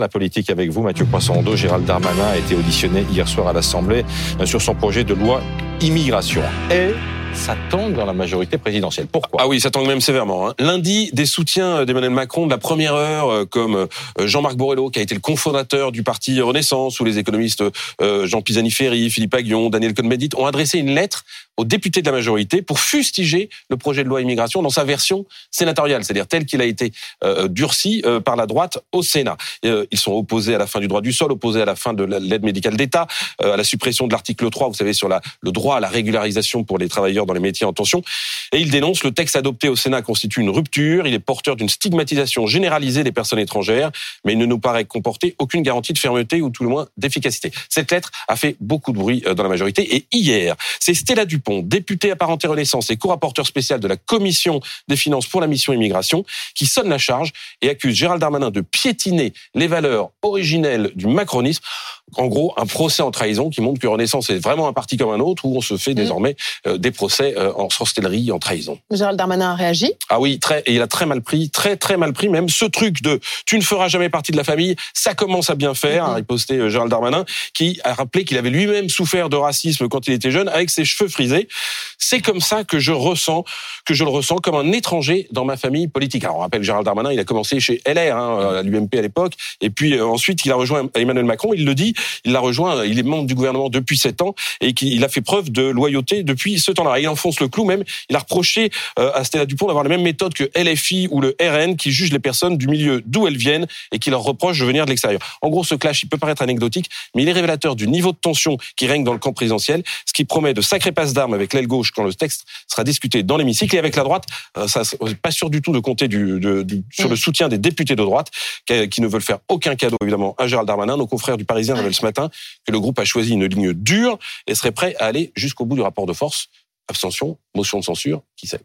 La politique avec vous, Mathieu Poisson-Rondeau, Gérald Darmanin a été auditionné hier soir à l'Assemblée euh, sur son projet de loi immigration. Ça tangue dans la majorité présidentielle. Pourquoi? Ah oui, ça tangue même sévèrement. Hein. Lundi, des soutiens d'Emmanuel Macron de la première heure, euh, comme euh, Jean-Marc Borrello, qui a été le cofondateur du parti Renaissance, ou les économistes Jean Pisani-Ferry, Philippe Aguillon, Daniel Cohn-Bendit, ont adressé une lettre aux députés de la majorité pour fustiger le projet de loi immigration dans sa version sénatoriale, c'est-à-dire tel qu'il a été durci par la droite au Sénat. Ils sont opposés à la fin du droit du sol, opposés à la fin de l'aide médicale d'État, à la suppression de l'article 3, vous savez, sur le droit à la régularisation pour les travailleurs dans les métiers en tension. Et ils dénoncent le texte adopté au Sénat constitue une rupture, il est porteur d'une stigmatisation généralisée des personnes étrangères, mais il ne nous paraît comporter aucune garantie de fermeté ou tout le moins d'efficacité. Cette lettre a fait beaucoup de bruit dans la majorité et hier, c'est Stella Dupont, députée apparentée Renaissance et co-rapporteur spécial de la Commission des finances pour la mission immigration, qui sonne la charge et accuse Gérald Darmanin de piétiner les valeurs originelles du macronisme. En gros, un procès en trahison qui montre que Renaissance est vraiment un parti comme un autre où on se fait mmh. désormais euh, des procès euh, en sorcellerie, en trahison. Gérald Darmanin a réagi Ah oui, très, et il a très mal pris, très très mal pris même ce truc de tu ne feras jamais partie de la famille, ça commence à bien faire, mmh. a riposté euh, Gérald Darmanin, qui a rappelé qu'il avait lui-même souffert de racisme quand il était jeune avec ses cheveux frisés. C'est comme ça que je ressens, que je le ressens comme un étranger dans ma famille politique. Alors on rappelle Gérald Darmanin, il a commencé chez LR, hein, à l'UMP à l'époque, et puis ensuite il a rejoint Emmanuel Macron. Il le dit, il l'a rejoint, il est membre du gouvernement depuis sept ans et qu'il a fait preuve de loyauté depuis ce temps-là. Il enfonce le clou même. Il a reproché euh, à Stella Dupont d'avoir la même méthode que LFI ou le RN qui juge les personnes du milieu d'où elles viennent et qui leur reproche de venir de l'extérieur. En gros, ce clash, il peut paraître anecdotique, mais il est révélateur du niveau de tension qui règne dans le camp présidentiel, ce qui promet de sacrés passes d'armes avec l'aile gauche quand le texte sera discuté dans l'hémicycle et avec la droite, euh, ça pas sûr du tout de compter du, sur le soutien des députés de droite qui, ne veulent faire aucun cadeau évidemment à Gérald Darmanin. Nos confrères du Parisien révèlent ce matin que le groupe a choisi une ligne dure et serait prêt à aller jusqu'au bout du rapport de force. Abstention, motion de censure, qui sait?